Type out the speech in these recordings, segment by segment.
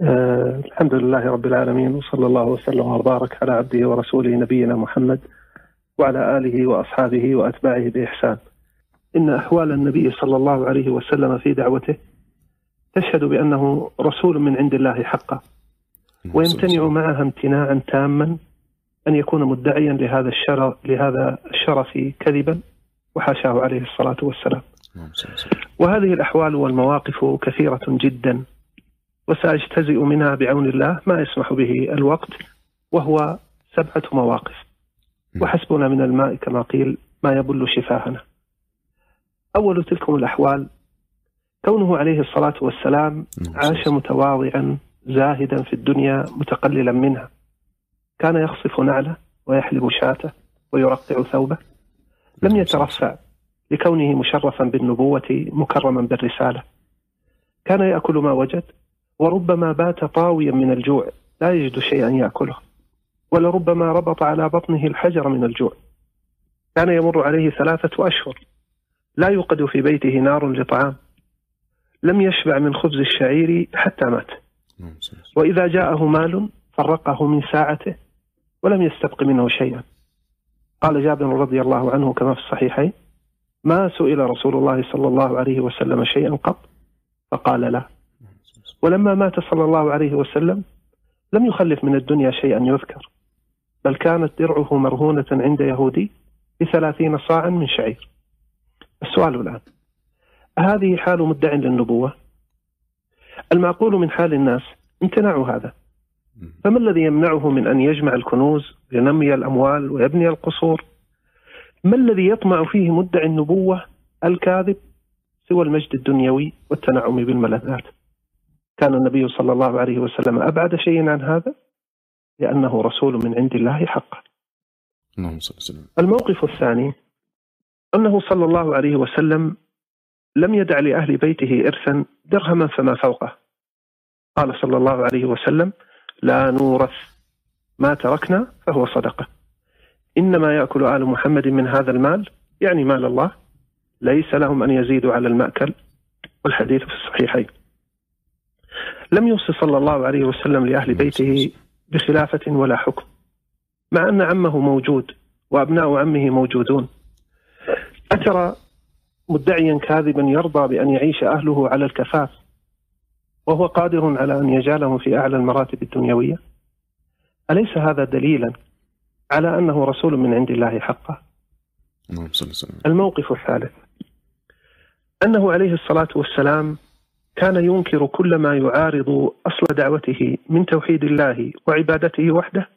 آه الحمد لله رب العالمين وصلى الله وسلم وبارك على عبده ورسوله نبينا محمد وعلى آله وأصحابه وأتباعه بإحسان. إن أحوال النبي صلى الله عليه وسلم في دعوته تشهد بأنه رسول من عند الله حقا. ويمتنع معها امتناعا تاما أن يكون مدعيا لهذا الشرف لهذا الشرف كذبا وحاشاه عليه الصلاة والسلام. وهذه الأحوال والمواقف كثيرة جدا. وسأجتزئ منها بعون الله ما يسمح به الوقت وهو سبعة مواقف. وحسبنا من الماء كما قيل ما يبل شفاهنا. أول تلكم الأحوال كونه عليه الصلاة والسلام عاش متواضعا زاهدا في الدنيا متقللا منها. كان يخصف نعله ويحلب شاته ويرقع ثوبه. لم يترفع لكونه مشرفا بالنبوة مكرما بالرسالة. كان يأكل ما وجد وربما بات طاويا من الجوع لا يجد شيئا يأكله ولربما ربط على بطنه الحجر من الجوع. كان يمر عليه ثلاثة أشهر لا يوقد في بيته نار لطعام. لم يشبع من خبز الشعير حتى مات. وإذا جاءه مال فرقه من ساعته ولم يستبق منه شيئا. قال جابر رضي الله عنه كما في الصحيحين ما سئل رسول الله صلى الله عليه وسلم شيئا قط؟ فقال لا. ولما مات صلى الله عليه وسلم لم يخلف من الدنيا شيئا يذكر بل كانت درعه مرهونة عند يهودي بثلاثين صاعا من شعير. السؤال الآن هذه حال مدع للنبوة؟ المعقول من حال الناس امتناع هذا. فما الذي يمنعه من أن يجمع الكنوز لينمي الأموال ويبني القصور؟ ما الذي يطمع فيه مدعي النبوة الكاذب سوى المجد الدنيوي والتنعم بالملذات؟ كان النبي صلى الله عليه وسلم أبعد شيء عن هذا؟ لأنه رسول من عند الله حقا الموقف الثاني أنه صلى الله عليه وسلم لم يدع لأهل بيته إرثا درهما فما فوقه. قال صلى الله عليه وسلم لا نورث ما تركنا فهو صدقة. إنما يأكل آل محمد من هذا المال يعني مال الله ليس لهم أن يزيدوا على المأكل. والحديث في الصحيحين. لم يوصي صلى الله عليه وسلم لأهل بيته بخلافة ولا حكم مع أن عمه موجود وأبناء عمه موجودون. أترى مدعيا كاذبا يرضى بأن يعيش أهله على الكفاف وهو قادر على أن يجعلهم في أعلى المراتب الدنيوية؟ أليس هذا دليلا على أنه رسول من عند الله حقا؟ الموقف الثالث أنه عليه الصلاة والسلام كان ينكر كل ما يعارض أصل دعوته من توحيد الله وعبادته وحده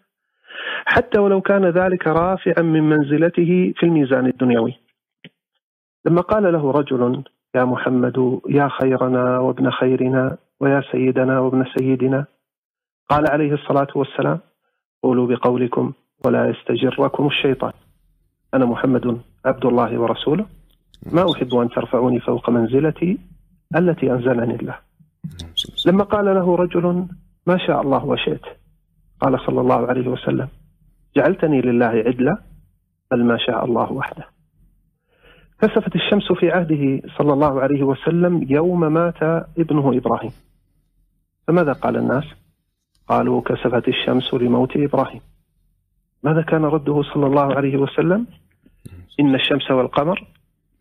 حتى ولو كان ذلك رافعا من منزلته في الميزان الدنيوي. لما قال له رجل يا محمد يا خيرنا وابن خيرنا ويا سيدنا وابن سيدنا قال عليه الصلاة والسلام قولوا بقولكم ولا يستجركم الشيطان. أنا محمد عبد الله ورسوله. ما أحب أن ترفعوني فوق منزلتي التي أنزلني الله. لما قال له رجل ما شاء الله وشئت. قال صلى الله عليه وسلم جعلتني لله عدلا بل ما شاء الله وحده. كسفت الشمس في عهده صلى الله عليه وسلم يوم مات ابنه إبراهيم. فماذا قال الناس؟ قالوا كسفت الشمس لموت إبراهيم. ماذا كان رده صلى الله عليه وسلم؟ إن الشمس والقمر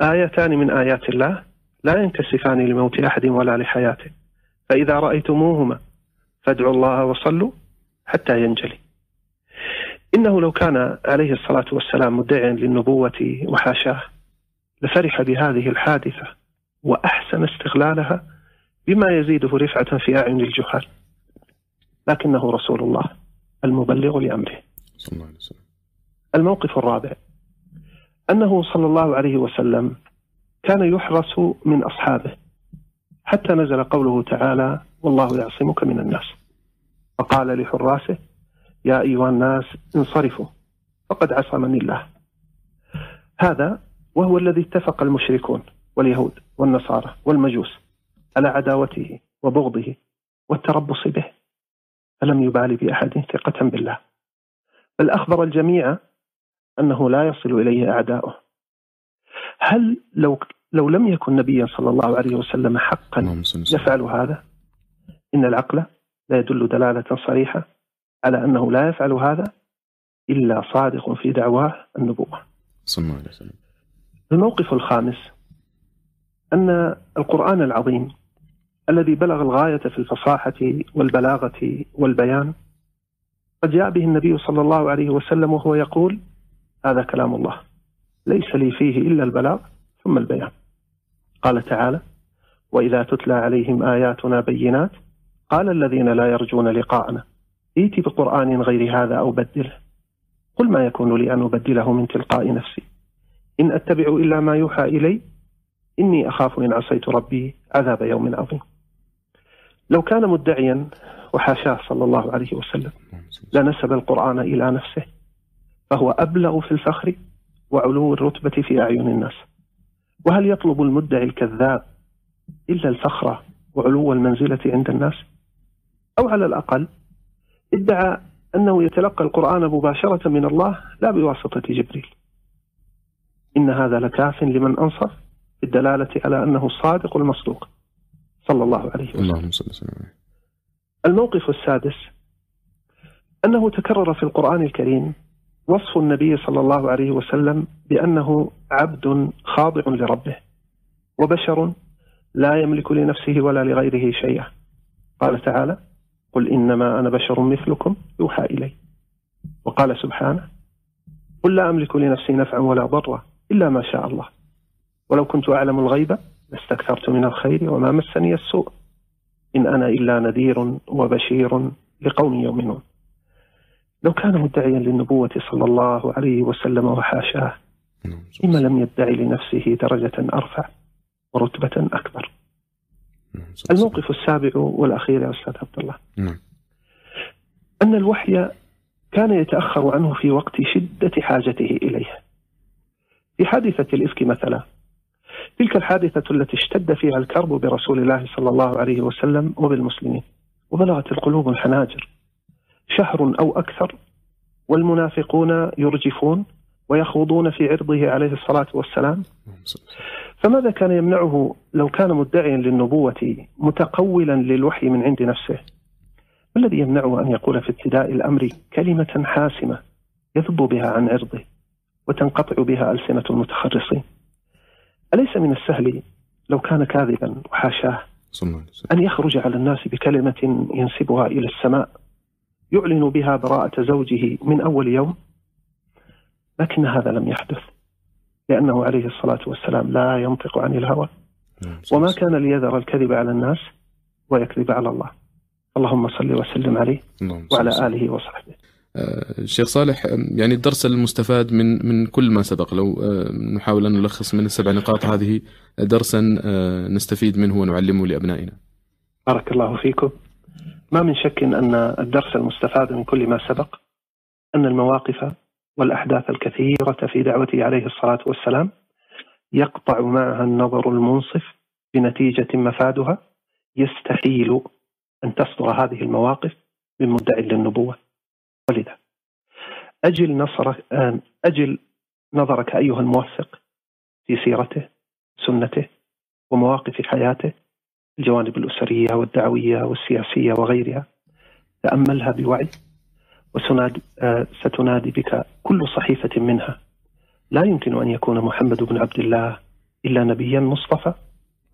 آيتان من آيات الله لا ينكسفان لموت أحد ولا لحياته. فإذا رأيتموهما فادعوا الله وصلوا حتى ينجلي. إنه لو كان عليه الصلاة والسلام مدعيا للنبوة وحاشاه لفرح بهذه الحادثة وأحسن استغلالها بما يزيده رفعة في أعين الجهال. لكنه رسول الله المبلغ لأمره. صلى الله عليه وسلم. الموقف الرابع أنه صلى الله عليه وسلم كان يحرس من أصحابه. حتى نزل قوله تعالى والله يعصمك من الناس. فقال لحراسه يا أيها الناس انصرفوا فقد عصمني الله. هذا وهو الذي اتفق المشركون واليهود والنصارى والمجوس على عداوته وبغضه والتربص به. فلم يبالي بأحد ثقة بالله؟ بل أخبر الجميع أنه لا يصل إليه أعداؤه. هل لو لو لم يكن نبيا صلى الله عليه وسلم حقا يفعل هذا إن العقل لا يدل دلالة صريحة على أنه لا يفعل هذا إلا صادق في دعواه النبوة. صلى الله عليه وسلم. الموقف الخامس أن القرآن العظيم الذي بلغ الغاية في الفصاحة والبلاغة والبيان قد جاء به النبي صلى الله عليه وسلم وهو يقول هذا كلام الله ليس لي فيه إلا البلاغ ثم البيان. قال تعالى وإذا تتلى عليهم آياتنا بينات قال الذين لا يرجون لقاءنا ائت بقرآن غير هذا أو بدله. قل ما يكون لي أن أبدله من تلقاء نفسي. إن أتبع إلا ما يوحى إلي إني أخاف إن عصيت ربي عذاب يوم عظيم. لو كان مدعيا وحاشاه صلى الله عليه وسلم لنسب القرآن إلى نفسه فهو أبلغ في الفخر وعلو الرتبة في أعين الناس. وهل يطلب المدعي الكذاب إلا الفخر وعلو المنزلة عند الناس؟ أو على الأقل ادعى أنه يتلقى القرآن مباشرة من الله لا بواسطة جبريل. إن هذا لكاف لمن أنصف بالدلالة على أنه الصادق المصدوق. صلى الله عليه وسلم. اللهم صل وسلم الموقف السادس أنه تكرر في القرآن الكريم وصف النبي صلى الله عليه وسلم بأنه عبد خاضع لربه وبشر لا يملك لنفسه ولا لغيره شيئا. قال تعالى قل إنما أنا بشر مثلكم يوحى إلي. وقال سبحانه قل لا أملك لنفسي نفعا ولا ضرا إلا ما شاء الله. ولو كنت أعلم الغيب لاستكثرت من الخير وما مسني السوء. إن أنا إلا نذير وبشير لقوم يؤمنون. لو كان مدعيا للنبوة صلى الله عليه وسلم وحاشاه لما لم يدعي لنفسه درجة أرفع ورتبة أكبر. الموقف السابع والأخير يا أستاذ عبد الله. نعم. أن الوحي كان يتأخر عنه في وقت شدة حاجته إليه. في حادثة الإفك مثلا تلك الحادثة التي اشتد فيها الكرب برسول الله صلى الله عليه وسلم وبالمسلمين وبلغت القلوب الحناجر. شهر أو أكثر والمنافقون يرجفون ويخوضون في عرضه عليه الصلاة والسلام. فماذا كان يمنعه لو كان مدعيا للنبوة متقولا للوحي من عند نفسه؟ ما الذي يمنعه أن يقول في ابتداء الأمر كلمة حاسمة يذب بها عن عرضه وتنقطع بها ألسنة المتخرصين؟ أليس من السهل لو كان كاذبا وحاشاه أن يخرج على الناس بكلمة ينسبها إلى السماء يعلن بها براءة زوجه من أول يوم لكن هذا لم يحدث لأنه عليه الصلاة والسلام لا ينطق عن الهوى نعم. وما كان ليذر الكذب على الناس ويكذب على الله اللهم صل وسلم عليه. وعلى آله وصحبه آه، الشيخ صالح يعني الدرس المستفاد من من كل ما سبق لو آه، نحاول أن نلخص من السبع نقاط هذه درسا آه، نستفيد منه ونعلمه لأبنائنا. بارك الله فيكم ما من شك أن الدرس المستفاد من كل ما سبق أن المواقف والأحداث الكثيرة في دعوته عليه الصلاة والسلام يقطع معها النظر المنصف بنتيجة مفادها يستحيل أن تصدر هذه المواقف من مدعي للنبوة. ولذا أجل نصرك أجل نظرك أيها الموفق في سيرته سنته ومواقف حياته الجوانب الأسرية والدعوية والسياسية وغيرها. تأملها بوعي وسنادي آه، بك كل صحيفة منها. لا يمكن أن يكون محمد بن عبد الله إلا نبيا مصطفى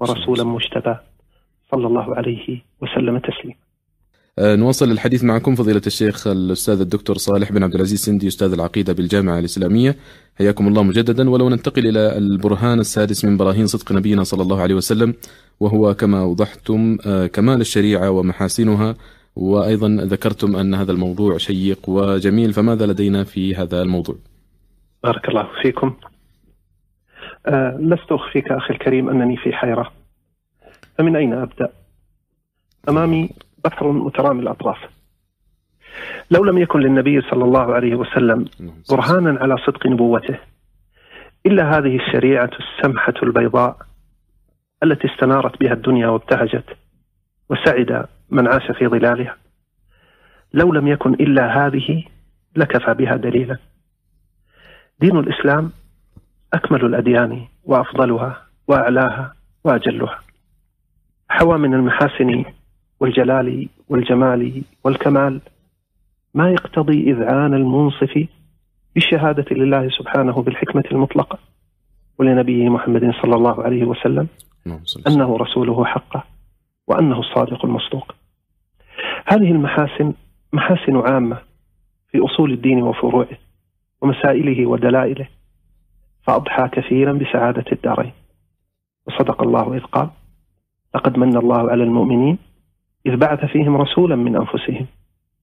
ورسولا مجتبى. صلى الله عليه وسلم تسليما نواصل الحديث معكم فضيلة الشيخ الأستاذ الدكتور صالح بن عبد العزيز سندي أستاذ العقيدة بالجامعة الإسلامية. حياكم الله مجددا. ولو ننتقل إلى البرهان السادس من براهين صدق نبينا صلى الله عليه وسلم وهو كما أوضحتم آه، كمال الشريعة ومحاسنها. وأيضا ذكرتم أن هذا الموضوع شيق وجميل فماذا لدينا في هذا الموضوع؟ بارك الله فيكم. آه لست أخفيك أخي الكريم أنني في حيرة. فمن أين أبدأ؟ أمامي بحر مترامي الأطراف. لو لم يكن للنبي صلى الله عليه وسلم برهانا على صدق نبوته إلا هذه الشريعة السمحة البيضاء التي استنارت بها الدنيا وابتهجت وسعد من عاش في ظلالها لو لم يكن إلا هذه لكفى بها دليلا. دين الإسلام أكمل الأديان وأفضلها وأعلاها وأجلها. حوى من المحاسن والجلال والجمال والكمال. ما يقتضي إذعان المنصف بالشهادة لله سبحانه بالحكمة المطلقة ولنبيه محمد صلى الله عليه وسلم. أنه رسوله حقه وأنه الصادق المصدوق. هذه المحاسن محاسن عامة في أصول الدين وفروعه ومسائله ودلائله فأضحى كثيرا بسعادة الدارين. وصدق الله إذ قال لقد من الله على المؤمنين إذ بعث فيهم رسولا من أنفسهم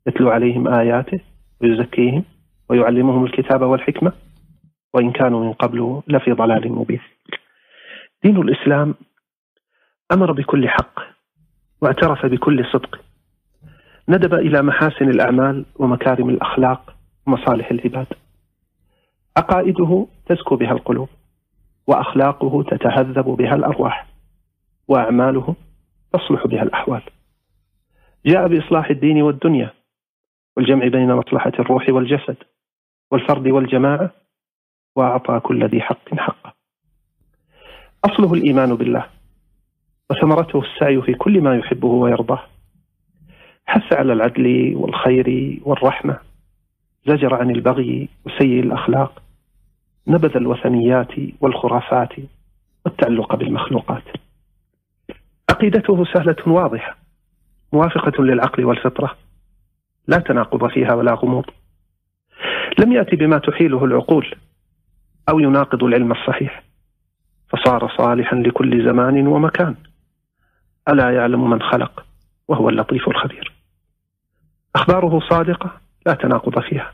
يتلو عليهم آياته ويزكيهم ويعلمهم الكتاب والحكمة وإن كانوا من قبل لفي ضلال مبين. دين الإسلام أمر بكل حق واعترف بكل صدق. ندب إلى محاسن الأعمال ومكارم الأخلاق ومصالح العباد. عقائده تزكو بها القلوب وأخلاقه تتهذب بها الأرواح وأعماله تصلح بها الأحوال. جاء بإصلاح الدين والدنيا والجمع بين مصلحة الروح والجسد والفرد والجماعة وأعطى كل ذي حق حقه. أصله الإيمان بالله وثمرته السعي في كل ما يحبه ويرضاه. حث على العدل والخير والرحمة زجر عن البغي وسيء الأخلاق نبذ الوثنيات والخرافات والتعلق بالمخلوقات. عقيدته سهلة واضحة موافقة للعقل والفطرة. لا تناقض فيها ولا غموض. لم يأتي بما تحيله العقول أو يناقض العلم الصحيح. فصار صالحا لكل زمان ومكان. ألا يعلم من خلق وهو اللطيف الخبير. أخباره صادقة لا تناقض فيها.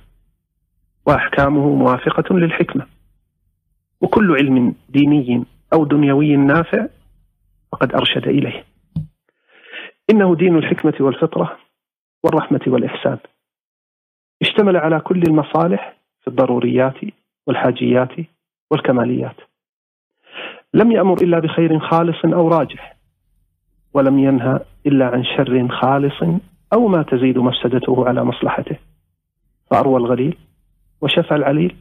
وأحكامه موافقة للحكمة. وكل علم ديني أو دنيوي نافع فقد أرشد إليه. إنه دين الحكمة والفطرة والرحمة والإحسان. اشتمل على كل المصالح في الضروريات والحاجيات والكماليات. لم يأمر إلا بخير خالص أو راجح ولم ينهى إلا عن شر خالص أو ما تزيد مفسدته على مصلحته. فأروى الغليل وشفى العليل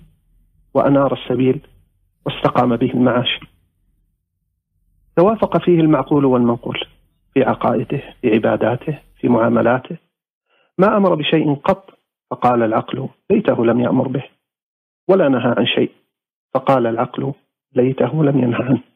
وأنار السبيل واستقام به المعاش. توافق فيه المعقول والمنقول. في عقائده في عباداته في معاملاته. ما أمر بشيء قط فقال العقل ليته لم يأمر به ولا نهى عن شيء فقال العقل ليته لم ينهى عنه.